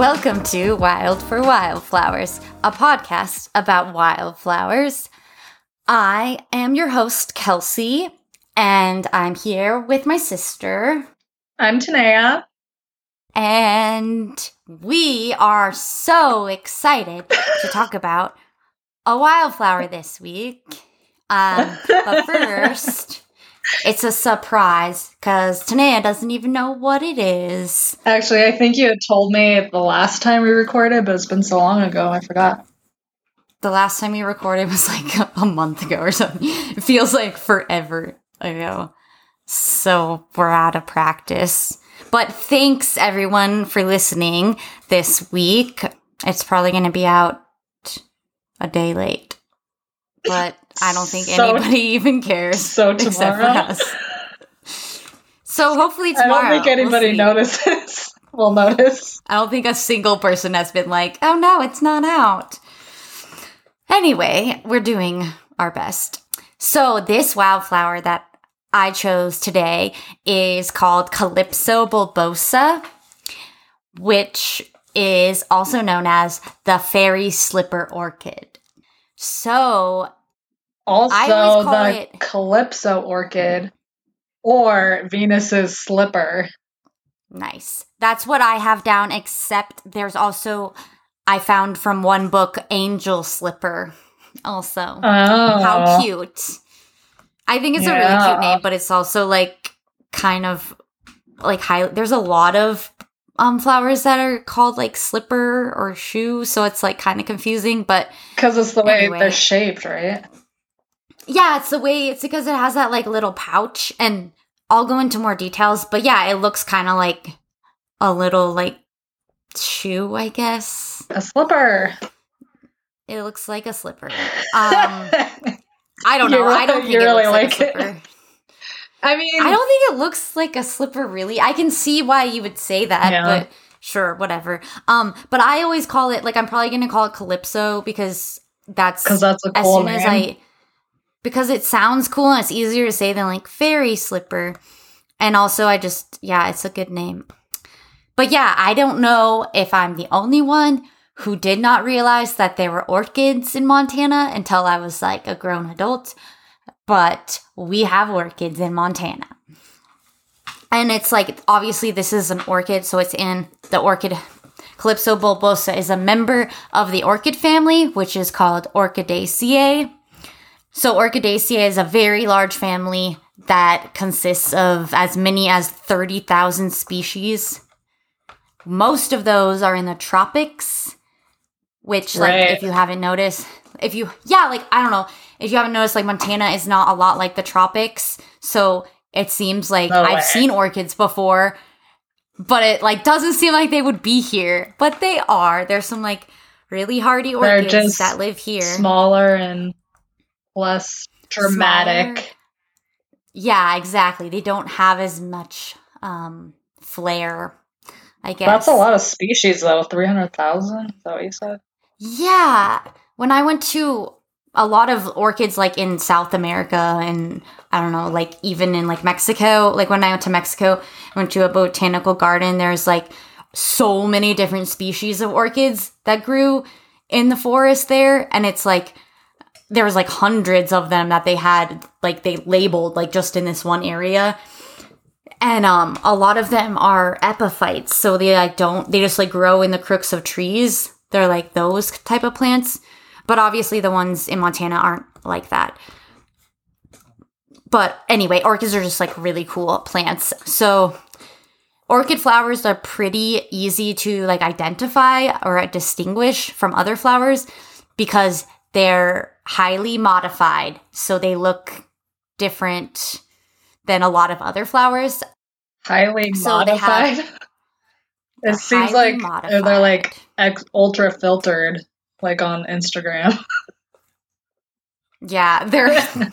Welcome to Wild for Wildflowers, a podcast about wildflowers. I am your host, Kelsey, and I'm here with my sister. I'm Tanea. And we are so excited to talk about a wildflower this week. Um, but first, it's a surprise because Tanea doesn't even know what it is. Actually, I think you had told me the last time we recorded, but it's been so long ago, I forgot. The last time we recorded was like a month ago or something. It feels like forever ago. So we're out of practice. But thanks everyone for listening this week. It's probably going to be out a day late. But I don't think So- anybody even cares. So except for us. So hopefully tomorrow. I tomorrow. don't think we'll anybody see. notices. will notice. I don't think a single person has been like, oh no, it's not out. Anyway, we're doing our best. So, this wildflower that I chose today is called Calypso bulbosa, which is also known as the fairy slipper orchid. So, Also, the it- Calypso orchid or Venus's slipper. Nice. That's what I have down, except there's also, I found from one book, Angel Slipper, also. Oh. How cute. I think it's a really cute name, but it's also like kind of like high. There's a lot of um flowers that are called like slipper or shoe, so it's like kind of confusing. But Because it's the way Anyway. they're shaped, right? yeah, it's the way it's because it has that like little pouch, and I'll go into more details. But yeah, it looks kind of like a little like shoe, I guess. A slipper. It looks like a slipper. Um, I don't know. I don't think it really looks like, like it. I mean, I don't think it looks like a slipper really. I can see why you would say that, Yeah. but sure, whatever. Um, but I always call it like I'm probably gonna call it Calypso because that's because that's a as cool soon name. as I because it sounds cool and it's easier to say than like fairy slipper. And also I just yeah, it's a good name. But yeah, I don't know if I'm the only one who did not realize that there were orchids in Montana until I was like a grown adult. But we have orchids in Montana. And it's like obviously this is an orchid, so it's in the orchid Calypso bulbosa is a member of the orchid family, which is called Orchidaceae. So Orchidaceae is a very large family that consists of as many as 30,000 species. Most of those are in the tropics, which like if you haven't noticed, if you yeah, like I don't know, if you haven't noticed like Montana is not a lot like the tropics. So it seems like No. I've seen orchids before, but it like doesn't seem like they would be here, but they are. There's some like really hardy orchids that live here. Smaller and less dramatic. Smaller. Yeah, exactly. They don't have as much um flair, I guess. That's a lot of species, though. 300,000? Is that what you said? Yeah. When I went to a lot of orchids like in South America and I don't know, like even in like Mexico, like when I went to Mexico, I went to a botanical garden, there's like so many different species of orchids that grew in the forest there. And it's like there was like hundreds of them that they had like they labeled like just in this one area. And um a lot of them are epiphytes. So they like don't they just like grow in the crooks of trees. They're like those type of plants but obviously the ones in montana aren't like that. But anyway orchids are just like really cool plants. So orchid flowers are pretty easy to like identify or distinguish from other flowers because they're highly modified. So they look different than a lot of other flowers. Highly So they modified. have- it seems like they're like ex- ultra filtered, like on Instagram. yeah they're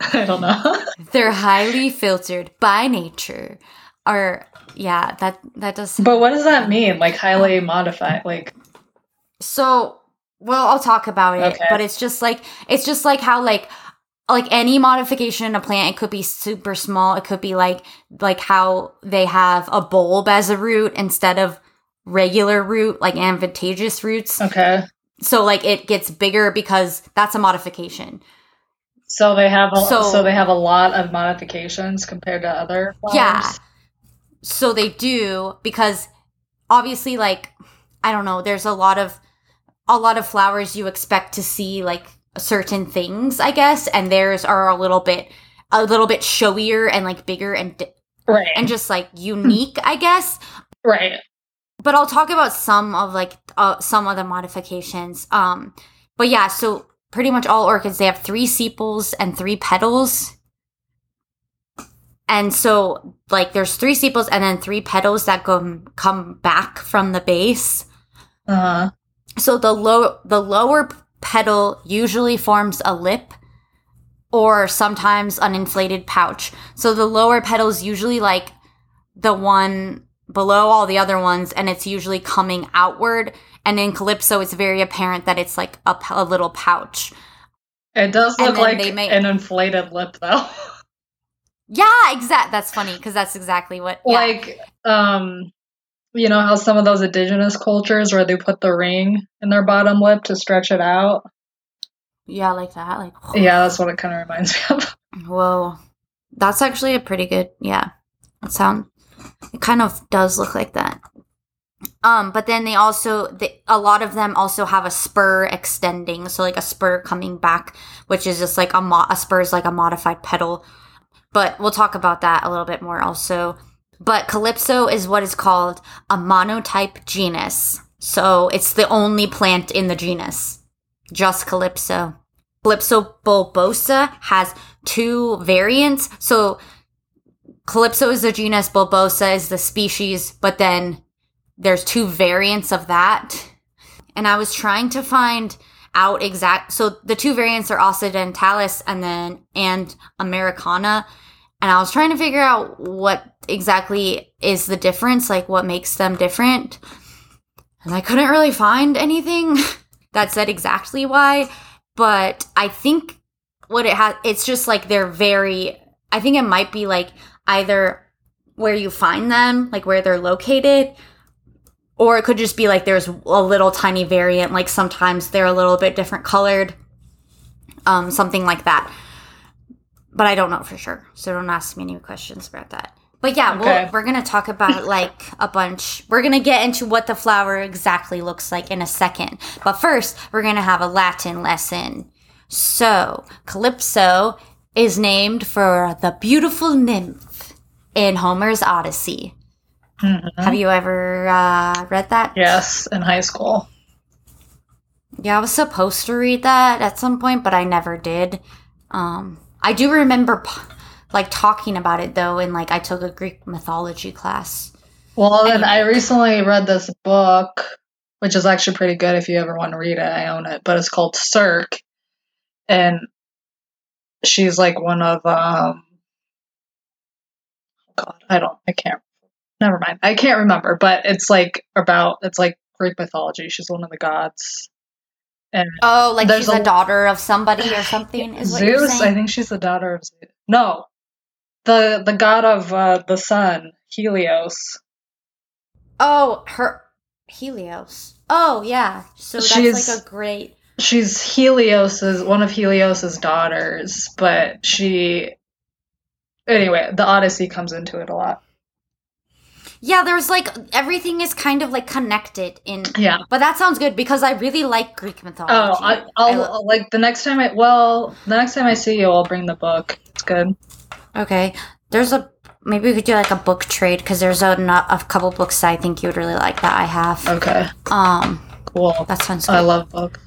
I don't know. they're highly filtered by nature or yeah that that does but what does that mean? Like highly modified? Like So, well, I'll talk about it, Okay. but it's just like it's just like how like like any modification in a plant, it could be super small. It could be like like how they have a bulb as a root instead of regular root, like adventitious roots. Okay. So like it gets bigger because that's a modification. So they have a, so, So- they have a lot of modifications compared to other flowers. Yeah. So they do because obviously like I don't know, there's a lot of a lot of flowers you expect to see like certain things, I guess, and theirs are a little bit a little bit showier and like bigger and Right. and just like hmm. unique, I guess. right. But I'll talk about some of like uh, some of the modifications. Um but yeah, so pretty much all orchids they have 3 sepals and 3 petals. And so like there's 3 sepals and then 3 petals that go come back from the base. Uh-huh. So the low the lower petal usually forms a lip or sometimes an inflated pouch. So the lower petal's usually like the one below all the other ones and it's usually coming outward and in calypso it's very apparent that it's like a little pouch. It does look like make- an inflated lip though. Yeah, exact that's funny because that's exactly what yeah. like um you know how some of those indigenous cultures where they put the ring in their bottom lip to stretch it out? yeah, like that like Yeah, that's what it kind of reminds me of. Whoa. That's actually a pretty good, yeah. It sound it kind of does look like that. Um, but then they also they, a lot of them also have a spur extending, so like a spur coming back, which is just like a mo- a spur is like a modified petal. But we'll talk about that a little bit more also. But Calypso is what is called a monotype genus. So it's the only plant in the genus. Just Calypso. Calypso bulbosa has two variants. So Calypso is the genus, bulbosa is the species, but then there's two variants of that. And I was trying to find out exact so the two variants are occidentalis and then and americana and i was trying to figure out what exactly is the difference like what makes them different and i couldn't really find anything that said exactly why but i think what it has it's just like they're very i think it might be like either where you find them like where they're located or it could just be like there's a little tiny variant like sometimes they're a little bit different colored um something like that. But i don't know for sure so don't ask me any questions about that. But yeah Okay. we'll, we're gonna talk about like a bunch. We're gonna get into what the flower exactly looks like in a second. But first we're gonna have a latin lesson. So calypso is named for the beautiful nymph in homer's odyssey Mhm. have you ever uh, read that? Yes, in high school. Yeah, I was supposed to read that at some point, but I never did. Um, I do remember like talking about it though, and like I took a Greek mythology class. Well, then I recently read this book, which is actually pretty good if you ever want to read it. I own it, but it's called Circe, and she's like one of um. God, I don't, I can't. Never mind, I can't remember. But it's like about it's like Greek mythology. She's one of the gods, and Oh, like she's a, a- daughter of somebody or something. Is Zeus. I think she's the daughter of Zeus. No, the the god of uh, the sun, Helios. Oh, her Helios. Oh yeah, so that's She's- like a great. she's Helios's one of Helios's daughters, but she anyway, the Odyssey comes into it a lot. Yeah, there's like everything is kind of like connected in. Yeah. But that sounds good because I really like Greek mythology. Oh, I, I'll I- like the next time I well, the next time I see you, I'll bring the book. It's good. Okay. There's a maybe we could do like a book trade because there's a, not, a couple books I think you would really like that I have. Okay, Um, cool. that sounds good. I love books.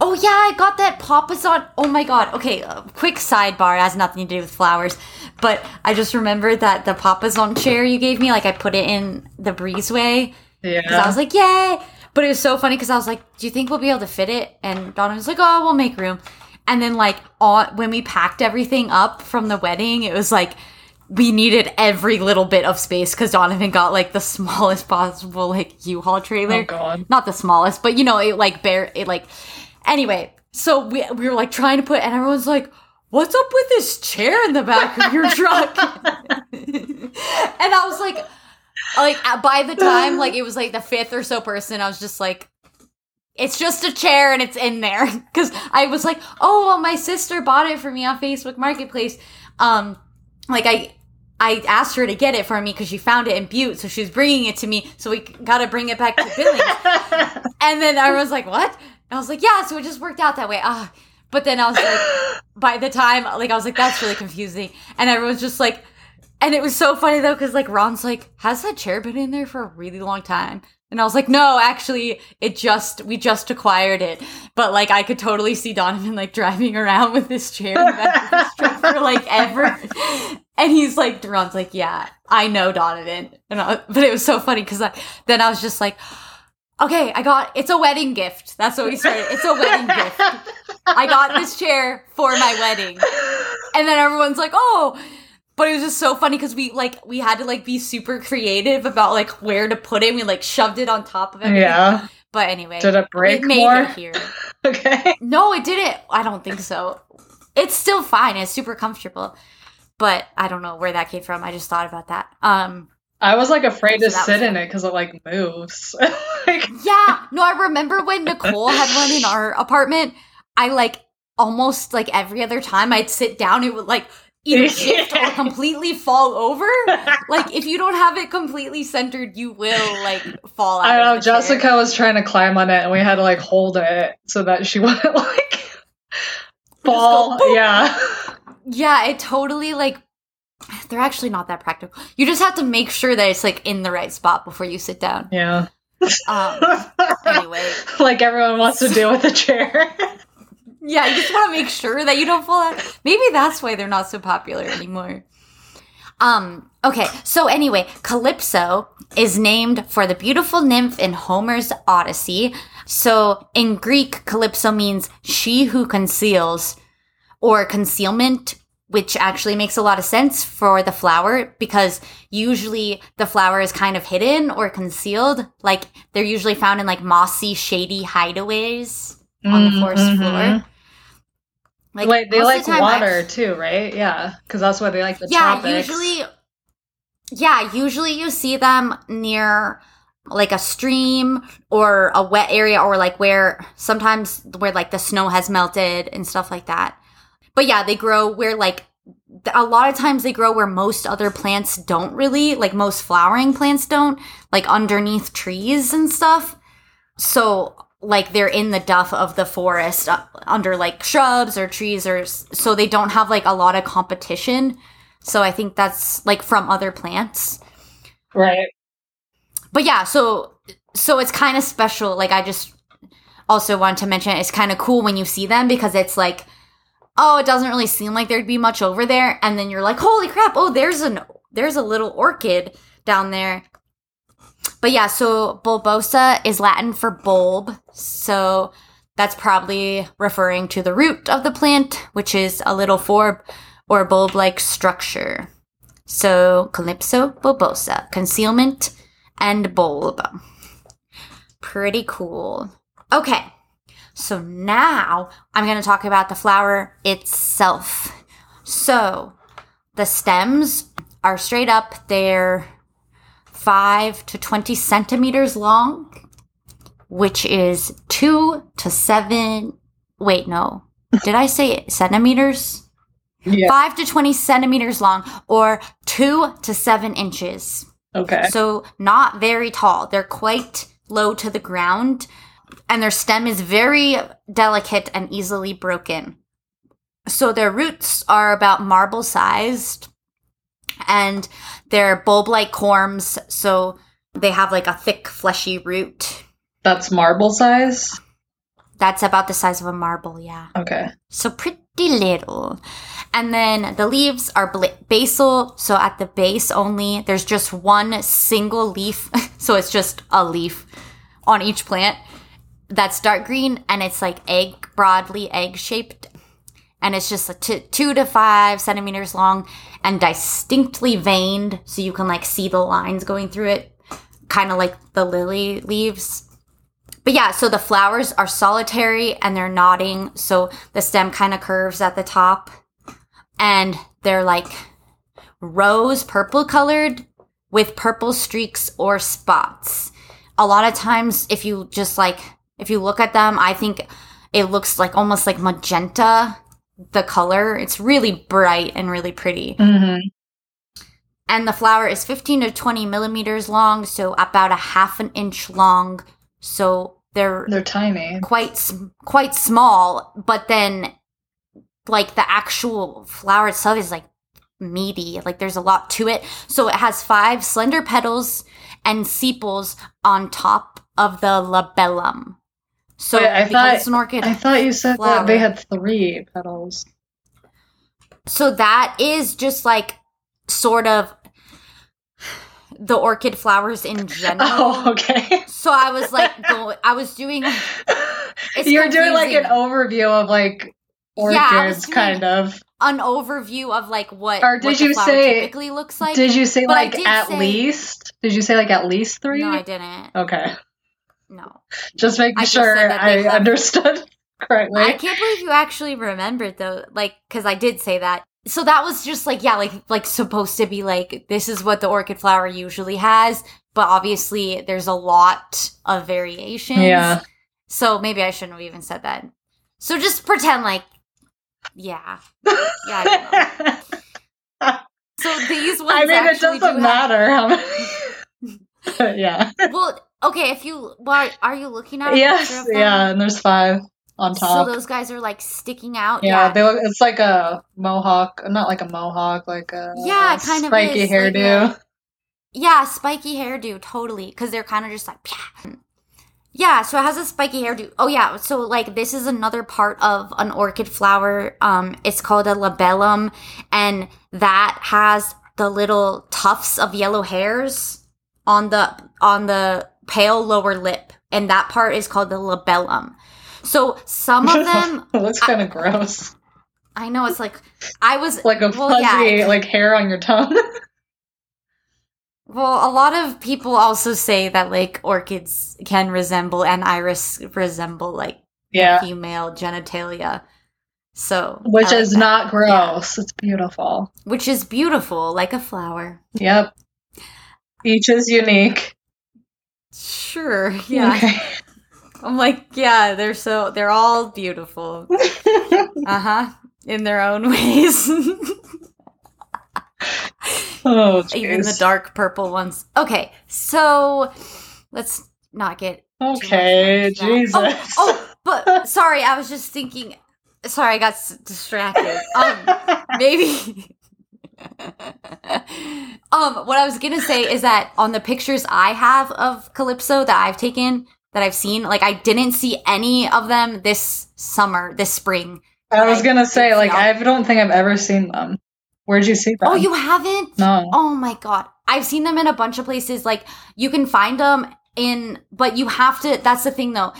Oh yeah, I got that Papasan. Oh my god. Okay, uh, quick sidebar. It has nothing to do with flowers, but I just remembered that the Papasan chair you gave me, like I put it in the breezeway Yeah. because I was like, yay! But it was so funny because I was like, do you think we'll be able to fit it? And Donna was like, oh, we'll make room. And then like on when we packed everything up from the wedding, it was like we needed every little bit of space because Donovan got like the smallest possible like U-Haul trailer. Oh god. Not the smallest, but you know, it like bare it like anyway. So we we were like trying to put, and everyone's like, "What's up with this chair in the back of your truck?" and I was like, like uh, by the time like it was like the fifth or so person, I was just like, it's just a chair and it's in there because I was like, oh, well, my sister bought it for me on Facebook Marketplace. Um, like I. I asked her to get it for me because she found it in Butte, so she was bringing it to me. So we got to bring it back to Billings. and then I was like, "What?" And I was like, "Yeah." So it just worked out that way. Ah, but then I was like, by the time, like, I was like, "That's really confusing," and everyone's just like, and it was so funny though, because like Ron's like, "Has that chair been in there for a really long time?" And I was like, no, actually, it just, we just acquired it. But like, I could totally see Donovan like driving around with this chair in the back of his truck for like ever. And he's like, Ron's like, yeah, I know Donovan. And I, but it was so funny because then I was just like, okay, I got, it's a wedding gift. That's what we started. It's a wedding gift. I got this chair for my wedding. And then everyone's like, oh, but it was just so funny because we like we had to like be super creative about like where to put it. We like shoved it on top of it. Yeah. But anyway, Did it break it made more? it here. Okay. No, it didn't. I don't think so. It's still fine. It's super comfortable. But I don't know where that came from. I just thought about that. Um I was like afraid So to sit was in it because it like moves. like, yeah, no, I remember when Nicole had one in our apartment. I like almost like every other time I'd sit down, it would like either shift or completely fall over. Like if you don't have it completely centered, you will like fall out. I know the chair. Jessica was trying to climb on it and we had to like hold it so that she wouldn't like fall. boop. yeah. Yeah, it totally like they're actually not that practical. You just have to make sure that it's like in the right spot before you sit down. Yeah. Um, anyway, like everyone wants to do with a chair. yeah, you just want to make sure that you don't fall out. Maybe that's why they're not so popular anymore. Um, okay, so anyway, Calypso is named for the beautiful nymph in Homer's Odyssey. So in Greek, Calypso means she who conceals or concealment, which actually makes a lot of sense for the flower because usually the flower is kind of hidden or concealed. Like they're usually found in like mossy, shady hideaways on the forest Mhm. floor. Like, Wait, they like the water I- too, right? Yeah, because that's why they like the yeah, tropics. usually. Yeah, usually you see them near like a stream or a wet area or like where sometimes where like the snow has melted and stuff like that. But yeah, they grow where like a lot of times they grow where most other plants don't really, like most flowering plants don't, like underneath trees and stuff. So like they're in the duff of the forest uh, under like shrubs or trees or so they don't have like a lot of competition. So I think that's like from other plants. right. But yeah, so so it's kind of special. Like I just also want to mention it's kind of cool when you see them because it's like oh, it doesn't really seem like there'd be much over there and then you're like, "Holy crap, oh, there's an there's a little orchid down there." But yeah, so bulbosa is Latin for bulb. So that's probably referring to the root of the plant, which is a little corm or bulb like structure. So calypso bulbosa, concealment and bulb. Pretty cool. Okay, so now I'm going to talk about the flower itself. So the stems are straight up, they're 5 to 20 centimeters long, which is 2 to 7. Wait, no. Did I say centimeters? Yeah. 5 to 20 centimeters long, or 2 to 7 inches. Okay. So not very tall. They're quite low to the ground and their stem is very delicate and easily broken. So their roots are about marble sized and they're bulb like corms, so they have like a thick fleshy root. That's marble size. That's about the size of a marble, yeah. Okay. So pretty little. And then the leaves are basal, so at the base only, there's just one single leaf. so it's just a leaf on each plant that's dark green and it's like egg, broadly egg shaped. And it's just a t- two to five centimeters long and distinctly veined, so you can like see the lines going through it, kind of like the lily leaves. But yeah, so the flowers are solitary and they're nodding. So the stem kind of curves at the top. And they're like rose purple colored with purple streaks or spots. A lot of times, if you just like, if you look at them, I think it looks like almost like magenta, the color. It's really bright and really pretty. hmm And the flower is 15 to 20 millimeters long, so about a half an inch long. So they're They're tiny. quite quite small, but then like the actual flower itself is like meaty. Like there's a lot to it. So it has five slender petals and sepals on top of the labellum. So Wait, I thought- it's an orchid, I thought you said Flower. that they had three petals. so that is just like sort of the orchid flowers in general. Oh, okay. So I was like, I was doing It's You're doing like an overview of like orchids, Yeah, I kind of. an overview of like what, Or did what you say- typically looks like. did you say but like at say- least? Did you say like at least three? No, I didn't. okay, No, just making sure I they have- understood correctly. I can't believe you actually remembered though. Like, because I did say that. So that was just like, yeah, like like supposed to be like this is what the orchid flower usually has, but obviously there's a lot of variations. Yeah. So maybe I shouldn't have even said that. So just pretend like, yeah, yeah. I don't know. So these ones I mean, it doesn't do have- matter how many. yeah. well, okay, if you well, are you looking at Yes. picture of them? Yeah. And there's five on top. So those guys are like sticking out. yeah, Yeah. they look. It's like a mohawk, not like a mohawk, like a Yeah, kind of spiky is, like hairdo. a- yeah, spiky hairdo, totally. Because they're kind of just like, "Pah." yeah. So it has a spiky hairdo. Oh yeah. So like this is another part of an orchid flower. Um, it's called a labellum, and that has the little tufts of yellow hairs on the on the pale lower lip, and that part is called the labellum. So some of them, it looks kind of gross. I know it's like I was Like a Well, fuzzy, yeah. like hair on your tongue. Well, a lot of people also say that like orchids can resemble and iris resemble like yeah. female genitalia. So, Which is not gross. It's beautiful. which is beautiful, like a flower. Yep. Each is unique. Sure, yeah. Okay. I'm like, yeah, they're so they're all beautiful. Uh huh. In their own ways. oh, Even the dark purple ones. Okay, so let's not get Okay, into Jesus. Oh, oh, but sorry, I was just thinking. Sorry, I got s- distracted. Um, maybe. um, what I was gonna say is that on the pictures I have of Calypso that I've taken, that I've seen, like I didn't see any of them this summer, this spring. I was gonna say, like, I don't think I've ever seen them. Where'd you see them? Oh, you haven't? No. Oh my god. I've seen them in a bunch of places. Like you can find them in but you have to that's the thing though.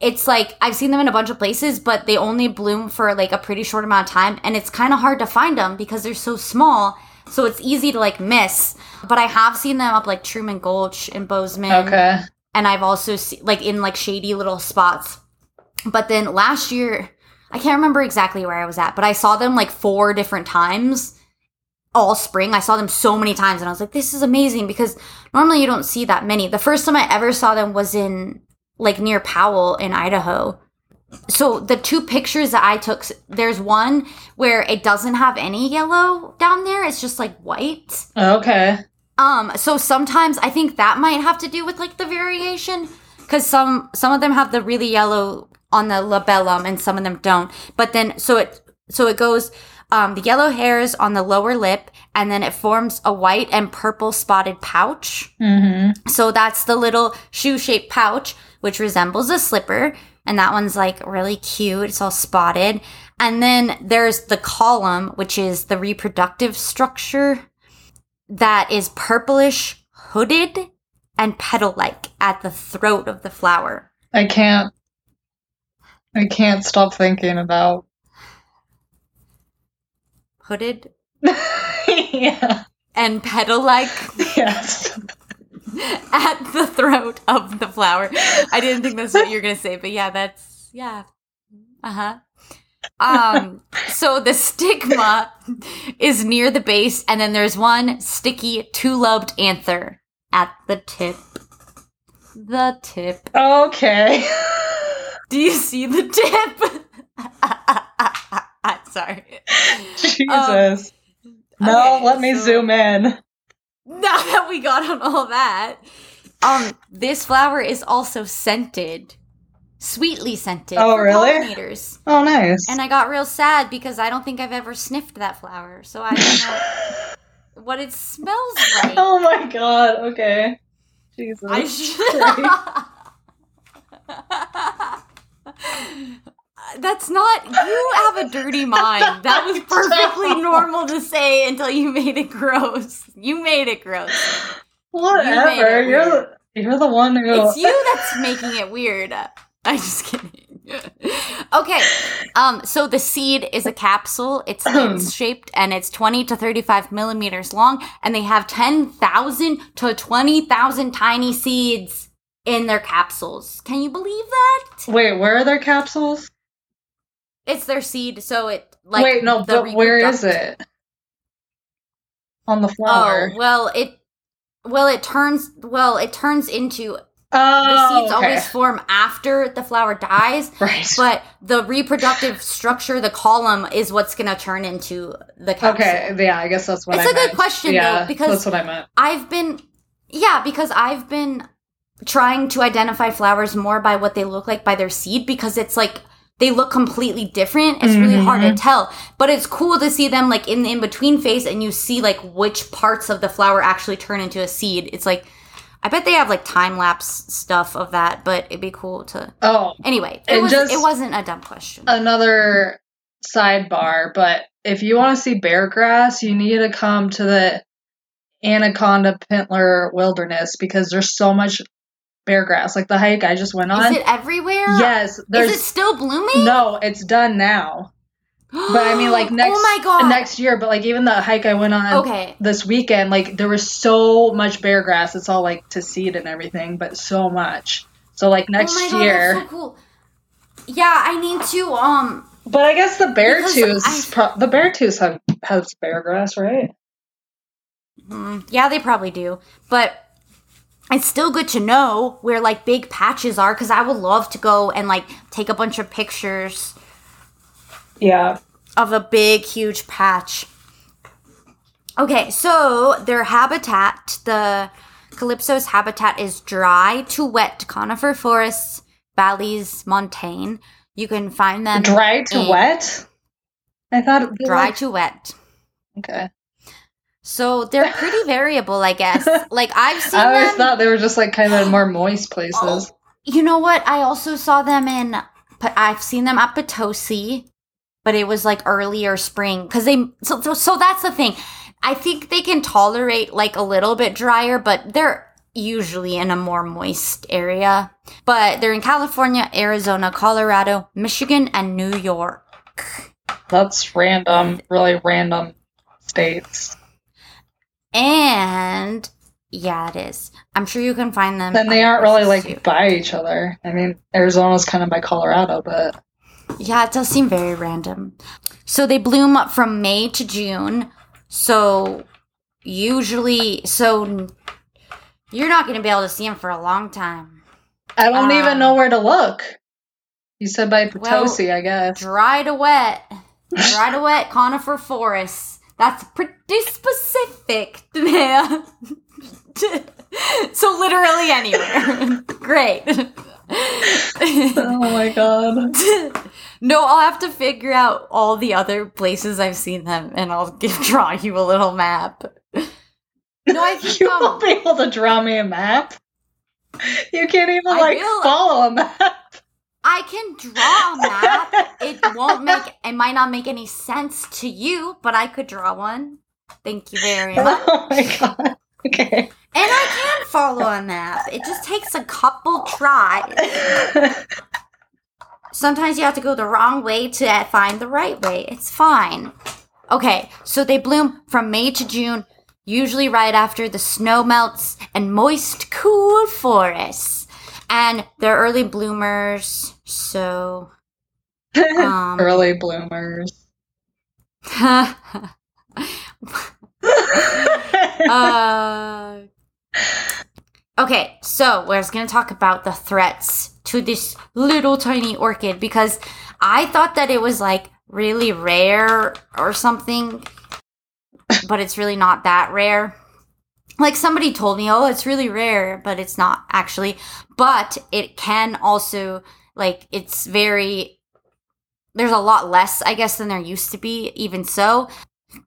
It's like I've seen them in a bunch of places, but they only bloom for like a pretty short amount of time and it's kind of hard to find them because they're so small. So it's easy to like miss. But I have seen them up like Truman Gulch in Bozeman Okay. and I've also seen like in like shady little spots. But then last year, I can't remember exactly where I was at, but I saw them like four different times all spring. I saw them so many times and I was like, this is amazing because normally you don't see that many. The first time I ever saw them was in like near Powell in Idaho. So the two pictures that I took, there's one where it doesn't have any yellow down there. It's just like white. Okay. Um, so sometimes I think that might have to do with like the variation because some some of them have the really yellow on the labellum and some of them don't. But then so it so it goes um, the yellow hairs on the lower lip and then it forms a white and purple spotted pouch. Mm-hmm. So that's the little shoe shaped pouch, which resembles a slipper. And that one's like really cute. It's all spotted. And then there's the column, which is the reproductive structure that is purplish, hooded, and petal like at the throat of the flower. I can't. I can't stop thinking about. Hooded yeah. and petal like Yes. at the throat of the flower. I didn't think that's what you're going to say, but yeah, that's, yeah. Uh huh. Um, so the stigma is near the base, and then there's one sticky two-lobed anther at the tip. The tip. Okay. Do you see the tip? Sorry. Jesus. no, okay, let me so- zoom in. Now that we got on all that, um, this flower is also scented, sweetly scented. Oh, really? Pollinators. Oh, nice. And I got real sad because I don't think I've ever sniffed that flower, so I don't know what it smells like. oh my god. Okay. Jesus. I should. That's not. You have a dirty mind. That was perfectly normal to say until you made it gross. You made it gross. Whatever. You it You're the, you're the one who. It's you that's making it weird. I'm just kidding. okay. Um, so the seed is a capsule. It's lens shaped and it's 20 to 35 millimeters long, and they have 10,000 to 20,000 tiny seeds in their capsules. Can you believe that? Wait, where are their capsules? It's their seed, so it like Wait, no, the but where is it? On the oh, flower. Oh, well, it well it turns well it turns into the Oh, seeds okay. always form after the flower dies. right. But the reproductive structure, the column, is what's going to turn into the capsule. okay, yeah, I guess that's what It's I a good meant. question, though, yeah, because- that's what I meant. I've been, yeah, because I've been trying to identify flowers more by what they look like by their seed because it's like they look completely different. It's really hard to Mhm. tell, but it's cool to see them like in the in between phase and you see like which parts of the flower actually turn into a seed. It's like, I bet they have like time lapse stuff of that, but it'd be cool to. Oh, Anyway, it was just- it wasn't a dumb question. another sidebar, but if you want to see bear grass, you need to come to the Anaconda Pintler Wilderness because there's so much bear grass. Like the hike I just went on. Is it everywhere? yes, there's Is it still blooming? no, it's done now. But I mean, like next oh my god. next year. But like even the hike I went on Okay. this weekend, like there was so much bear grass. It's all like to seed and everything, but so much. So like next oh my God, year. that's so cool. Yeah, I need to um But I guess the Beartooths, pro- the Beartooths have has bear grass, right? mm, yeah, they probably do. But it's still good to know where like big patches are cuz I would love to go and like take a bunch of pictures Yeah. of a big huge patch. Okay, so their habitat, the Calypso's habitat is dry to wet conifer forests, valleys, montane. You can find them Dry to in- wet. I thought dry to wet. Okay. So they're pretty variable, I guess. Like I've seen I always them. thought they were just like kind of more moist places. Oh, you know what? I also saw them in. But I've seen them at Potosi, but it was like earlier spring because they. So, so so that's the thing. I think they can tolerate like a little bit drier, but they're usually in a more moist area. But they're in California, Arizona, Colorado, Michigan, and New York. That's random, really random states. And yeah, it is. I'm sure you can find them. Then they aren't really like too. by each other. I mean, Arizona's kind of by Colorado, but Yeah, it does seem very random. So they bloom up from May to June. So usually, so you're not going to be able to see them for a long time. I don't even Um, know where to look. You said by Potosi, I guess. Dry to wet, dry to wet conifer forests. That's pretty specific, man. so literally anywhere. Great. oh my god. no, I'll have to figure out all the other places I've seen them, and I'll give, draw you a little map. No, I think You um, won't be able to draw me a map. You can't even I like follow a map. I can draw a map. it won't make it might not make any sense to you, but I could draw one. Thank you very oh much. Oh my god. Okay. And I can follow a map. It just takes a couple tries. Sometimes you have to go the wrong way to find the right way. It's fine. Okay, so they bloom from May to June, usually right after the snow melts and moist, cool forests. And they're early bloomers, so Um, Early bloomers. uh, okay, so we're just going to talk about the threats to this little tiny orchid because I thought that it was like really rare or something, but it's really not that rare. Like somebody told me, oh, it's really rare, but it's not actually. But it can also, like, it's very, there's a lot less, I guess, than there used to be, even so.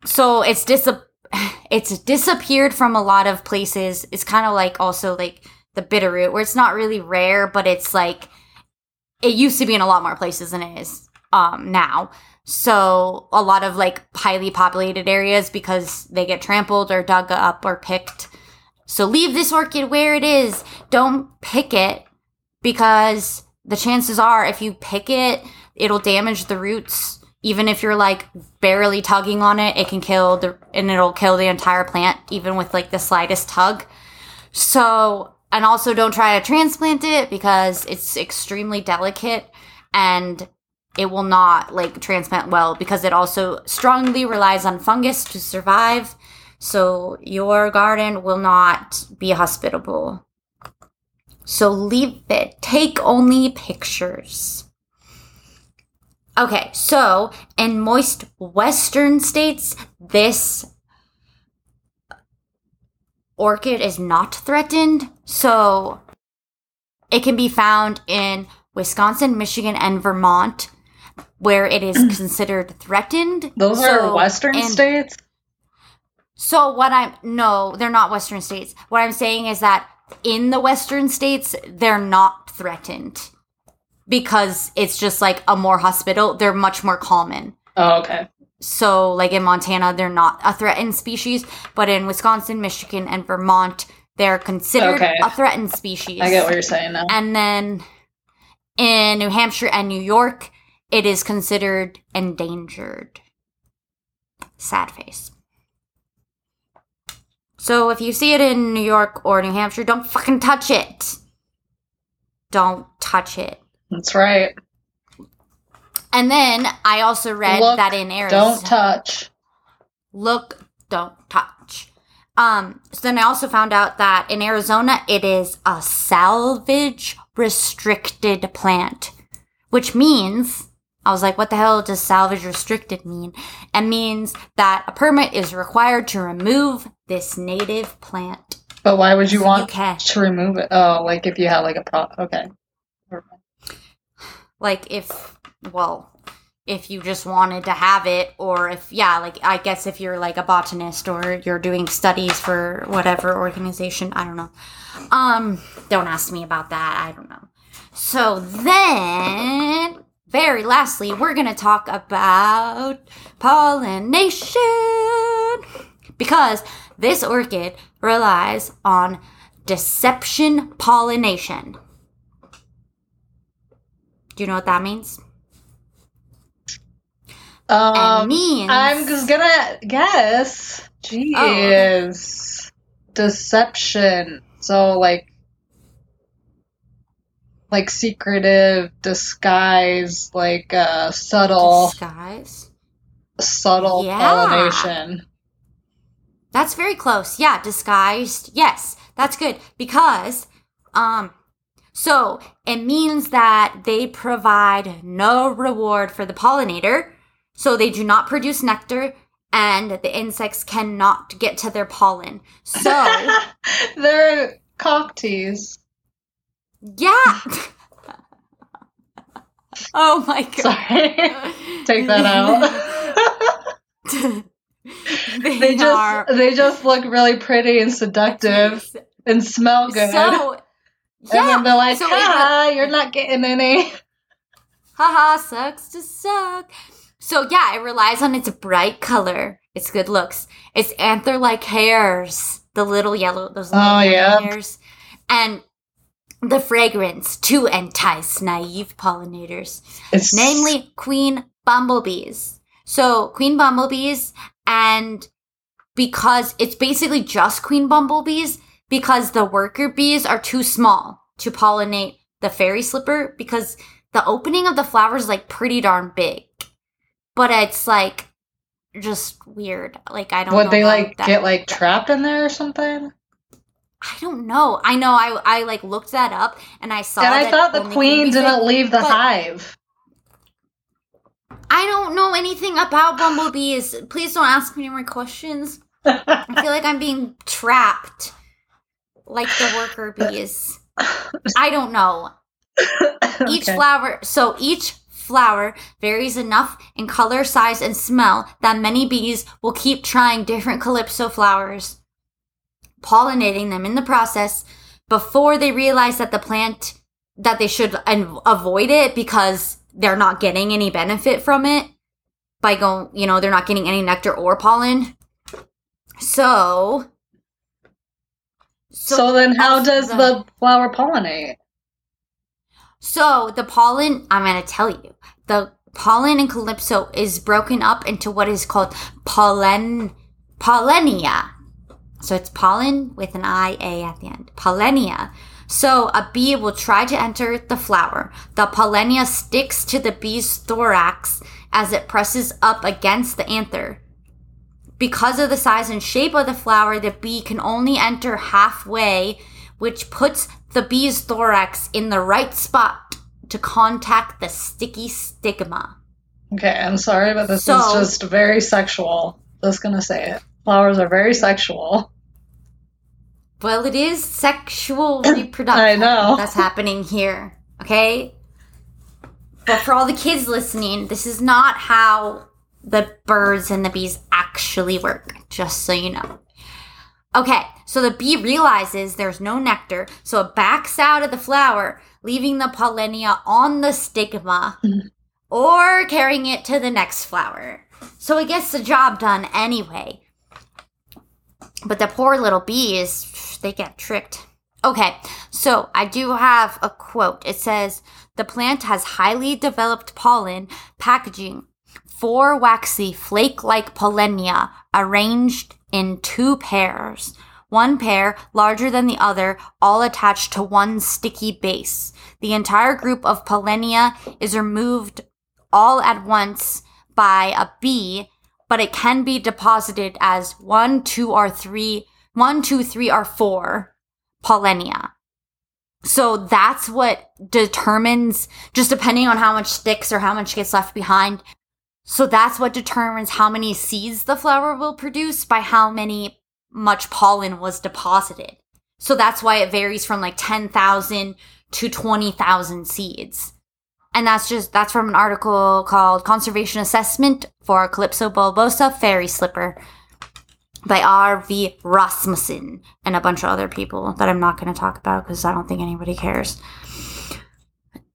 So it's dis- it's disappeared from a lot of places. It's kind of like also like the bitterroot, where it's not really rare, but it's like it used to be in a lot more places than it is um now. So a lot of like highly populated areas because they get trampled or dug up or picked. So leave this orchid where it is. Don't pick it because the chances are if you pick it, it'll damage the roots. Even if you're like barely tugging on it, it can kill the and it'll kill the entire plant even with like the slightest tug. So, and also don't try to transplant it because it's extremely delicate and it will not like transplant well because it also strongly relies on fungus to survive. So your garden will not be hospitable. So leave it. Take only pictures. Okay, so in moist western states, this orchid is not threatened. So it can be found in Wisconsin, Michigan, and Vermont, where it is considered threatened. Those So are Western in- states? So what I'm no, they're not Western states. What I'm saying is that in the Western states, they're not threatened because it's just like a more hospital. They're much more common. Oh, okay. So, like in Montana, they're not a threatened species, but in Wisconsin, Michigan, and Vermont, they're considered Okay. a threatened species. I get what you're saying now. And then in New Hampshire and New York, it is considered endangered. Sad face. So if you see it in New York or New Hampshire, don't fucking touch it. Don't touch it. That's right. And then I also read Look, that in Arizona. Don't touch. look, don't touch. Um, so then I also found out that in Arizona it is a salvage restricted plant, which means I was like, what the hell does salvage restricted mean? It means that a permit is required to remove this native plant. But why would you want can. to remove it? Oh, like if you had like a pro. Okay. Like if, well, if you just wanted to have it, or if, yeah, like I guess if you're like a botanist or you're doing studies for whatever organization, I don't know. Um, don't ask me about that. I don't know. So then, very lastly, we're gonna talk about pollination because this orchid relies on deception pollination. Do you know what that means? Um, means- I'm just gonna guess. Jeez. Deception. So like like secretive disguise, like uh subtle Disguise. subtle Yeah. pollination. That's very close. Yeah, disguised. Yes, that's good because um so it means that they provide no reward for the pollinator. So they do not produce nectar and the insects cannot get to their pollen. So, They're cocktease. yeah. oh my god. Sorry. Take that out. they, they just are they just look really pretty and seductive and smell good. So, and then they're like, so "Ha, you're not getting any." Haha, sucks to suck. So yeah, it relies on its bright color, its good looks, its anther-like hairs, the little yellow, those little Oh, yeah. hairs, and the fragrance to entice naive pollinators, It's namely queen bumblebees. So queen bumblebees, and because it's basically just queen bumblebees, because the worker bees are too small to pollinate the fairy slipper, because the opening of the flower is like pretty darn big, but it's like just weird. Like I don't. Would they like that- get like trapped in there or something? I don't know. I know. I I like looked that up and I saw. and I thought the queen didn't leave the hive. I don't know anything about bumblebees. Please don't ask me any more questions. I feel like I'm being trapped, like the worker bees. I don't know. Each Okay. flower, so each flower varies enough in color, size, and smell that many bees will keep trying different calypso flowers, pollinating them in the process before they realize that the plant that they should avoid it because they're not getting any benefit from it by going, you know, they're not getting any nectar or pollen. So, So, then, how does the flower pollinate? So the pollen, I'm going to tell you, the pollen in calypso is broken up into what is called pollen, pollinia. So it's pollen with an I A at the end. Pollinia. So a bee will try to enter the flower. The pollinia sticks to the bee's thorax as it presses up against the anther. Because of the size and shape of the flower, the bee can only enter halfway, which puts the bee's thorax in the right spot to contact the sticky stigma. Okay, I'm sorry, but this So- is just very sexual. Just gonna say it. Flowers are very sexual. Well, it is sexual reproduction I know. that's happening here, okay? But for all the kids listening, this is not how the birds and the bees actually work, just so you know. Okay, so the bee realizes there's no nectar, so it backs out of the flower, leaving the pollinia on the stigma mm-hmm. or carrying it to the next flower. So it gets the job done anyway. But the poor little bees, they get tricked. Okay, so I do have a quote. It says, The plant has highly developed pollen packaging, four waxy flake like pollinia arranged in two pairs. One pair, larger than the other, all attached to one sticky base. The entire group of pollinia is removed all at once by a bee, but it can be deposited as one, two, or three, one, two, three, or four pollinia. So that's what determines, just depending on how much sticks or how much gets left behind. So that's what determines how many seeds the flower will produce by how many much pollen was deposited. So that's why it varies from like 10,000 to 20,000 seeds. And that's just, that's from an article called Conservation Assessment for Calypso bulbosa Fairy Slipper by R.V. Rasmussen and a bunch of other people that I'm not going to talk about because I don't think anybody cares.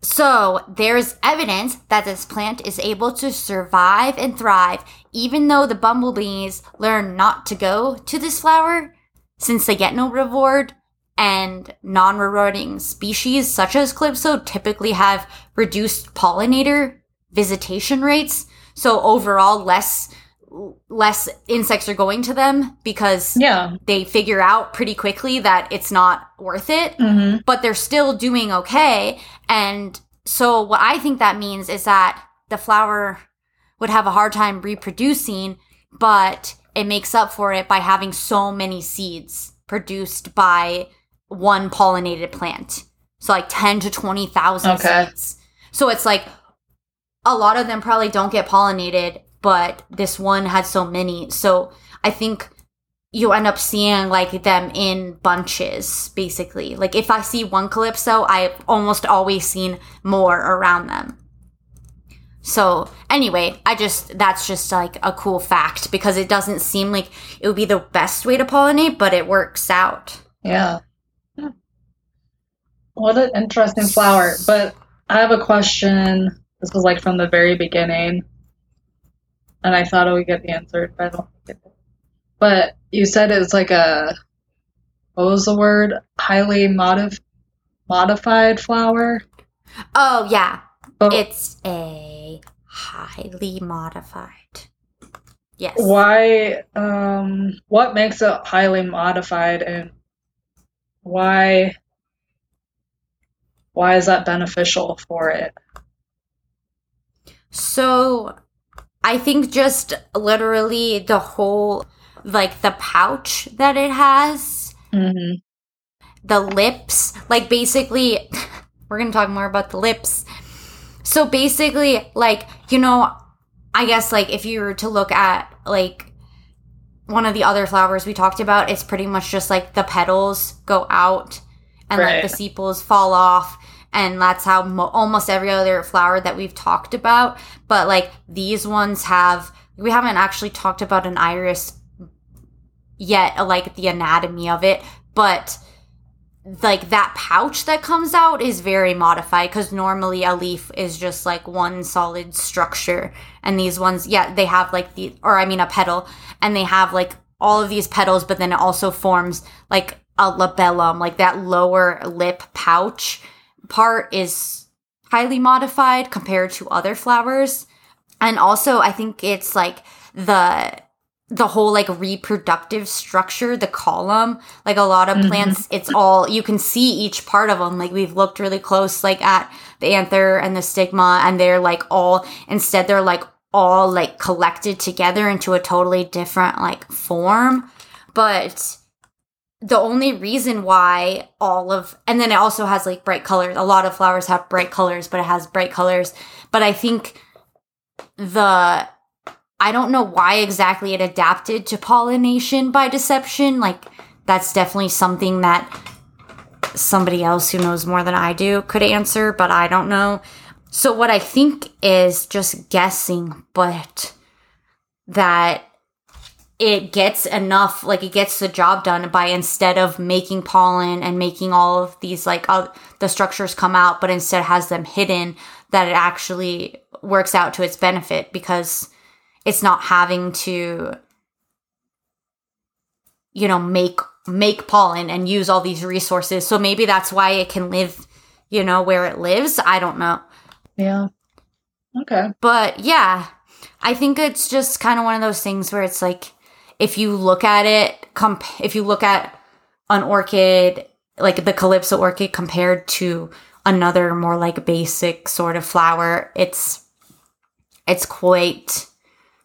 So, there's evidence that this plant is able to survive and thrive even though the bumblebees learn not to go to this flower since they get no reward and non-rewarding species such as calypso typically have reduced pollinator visitation rates so overall less less insects are going to them because Yeah. they figure out pretty quickly that it's not worth it hmm but they're still doing okay. And so what I think that means is that the flower would have a hard time reproducing, but it makes up for it by having so many seeds produced by one pollinated plant. So like 10 to 20,000 Okay. seeds. So it's like a lot of them probably don't get pollinated, but this one had so many. So I think you end up seeing like them in bunches basically like if i see one calypso i've almost always seen more around them so anyway i just that's just like a cool fact because it doesn't seem like it would be the best way to pollinate but it works out Yeah. What an interesting flower. But I have a question. This was like from the very beginning. And I thought I would get the answer, but I don't get it. But you said it's like a what was the word? Highly modif- modified flower? oh yeah But it's a highly modified yes why um what makes it highly modified and why why is that beneficial for it? So I think just literally the whole, like the pouch that it has, Mm-hmm. the lips, like basically, we're going to talk more about the lips. So basically, like, you know, I guess like if you were to look at like one of the other flowers we talked about, it's pretty much just like the petals go out and like the sepals fall off. And that's how mo- almost every other flower that we've talked about. But like these ones have, we haven't actually talked about an iris yet, like the anatomy of it. But like that pouch that comes out is very modified because normally a leaf is just like one solid structure and these ones yeah they have like the or i mean a petal and they have like all of these petals but then it also forms like a labellum like that lower lip pouch part is highly modified compared to other flowers. And also i think it's like the the whole like reproductive structure the column like a lot of Mhm. plants it's all you can see each part of them like we've looked really close like at the anther and the stigma and they're like all instead they're like all like collected together into a totally different like form. But the only reason why all of and then it also has like bright colors a lot of flowers have bright colors but it has bright colors but i think the I don't know why exactly it adapted to pollination by deception. Like, that's definitely something that somebody else who knows more than I do could answer, but I don't know. So, what I think is just guessing, but that it gets enough, like, it gets the job done by instead of making pollen and making all of these, like, uh, the structures come out, but instead has them hidden, that it actually works out to its benefit because it's not having to you know make make pollen and use all these resources so maybe that's why it can live you know where it lives i don't know Yeah. Okay. but yeah i think it's just kind of one of those things where it's like if you look at it comp- if you look at an orchid like the calypso orchid compared to another more like basic sort of flower it's it's quite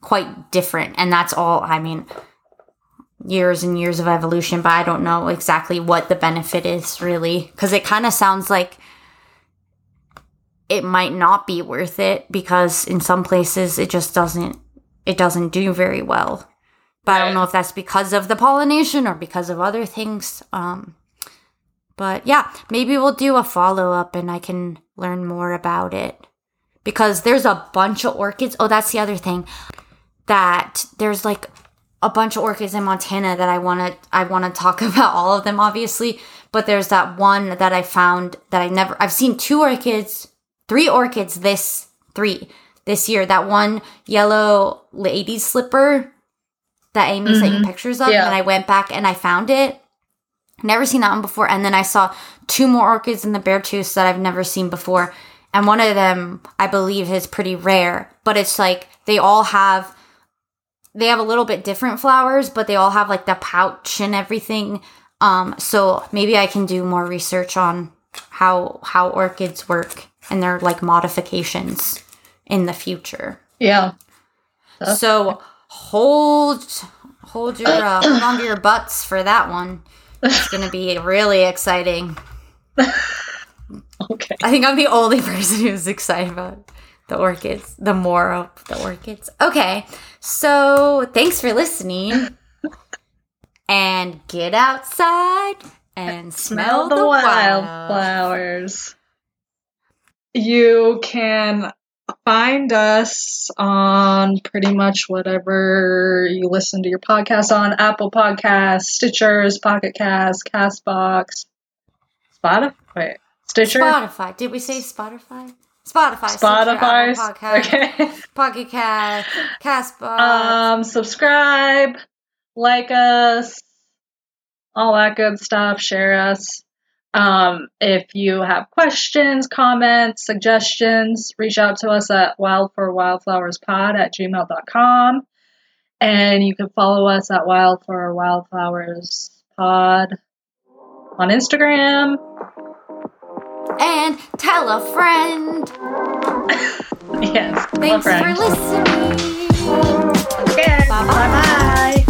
quite different. And that's all i mean years and years of evolution but i don't know exactly what the benefit is really. Because it kind of sounds like it might not be worth it because in some places it just doesn't it doesn't do very well but i don't know if that's because of the pollination or because of other things um but yeah maybe we'll do a follow-up and i can learn more about it. Because there's a bunch of orchids. Oh that's the other thing that there's like a bunch of orchids in Montana that I want to I want to talk about all of them obviously. But there's that one that I found that I never I've seen two orchids three orchids this three this year. That one yellow lady slipper that Amy sent you pictures of Yeah. and I went back and I found it never seen that one before and then I saw two more orchids in the Beartooth that I've never seen before and one of them I believe is pretty rare but it's like they all have they have a little bit different flowers, but they all have like the pouch and everything. Um, so maybe I can do more research on how how orchids work and their like modifications in the future. Yeah. That's- So hold hold your uh, hold on to your butts for that one. It's gonna be really exciting. Okay. I think I'm the only person who's excited about the orchids, the more of the orchids. Okay, so thanks for listening. and get outside and smell, the, wildflowers. You can find us on pretty much whatever you listen to your podcast on Apple Podcasts, Stitchers, Pocket Cast, Castbox, Spotify. Wait, Stitcher? Spotify. Did we say Spotify? Spotify. Spotify. Podcast, Okay. Pocket Cast, Castbox. Um, subscribe, like us, all that good stuff. Share us. Um, if you have questions, comments, suggestions, reach out to us at wildforwildflowerspod at gmail.com. And you can follow us at Wild for Wildflowers Pod on Instagram. And tell a friend. yes. Thanks friend. for listening. Okay. Bye bye.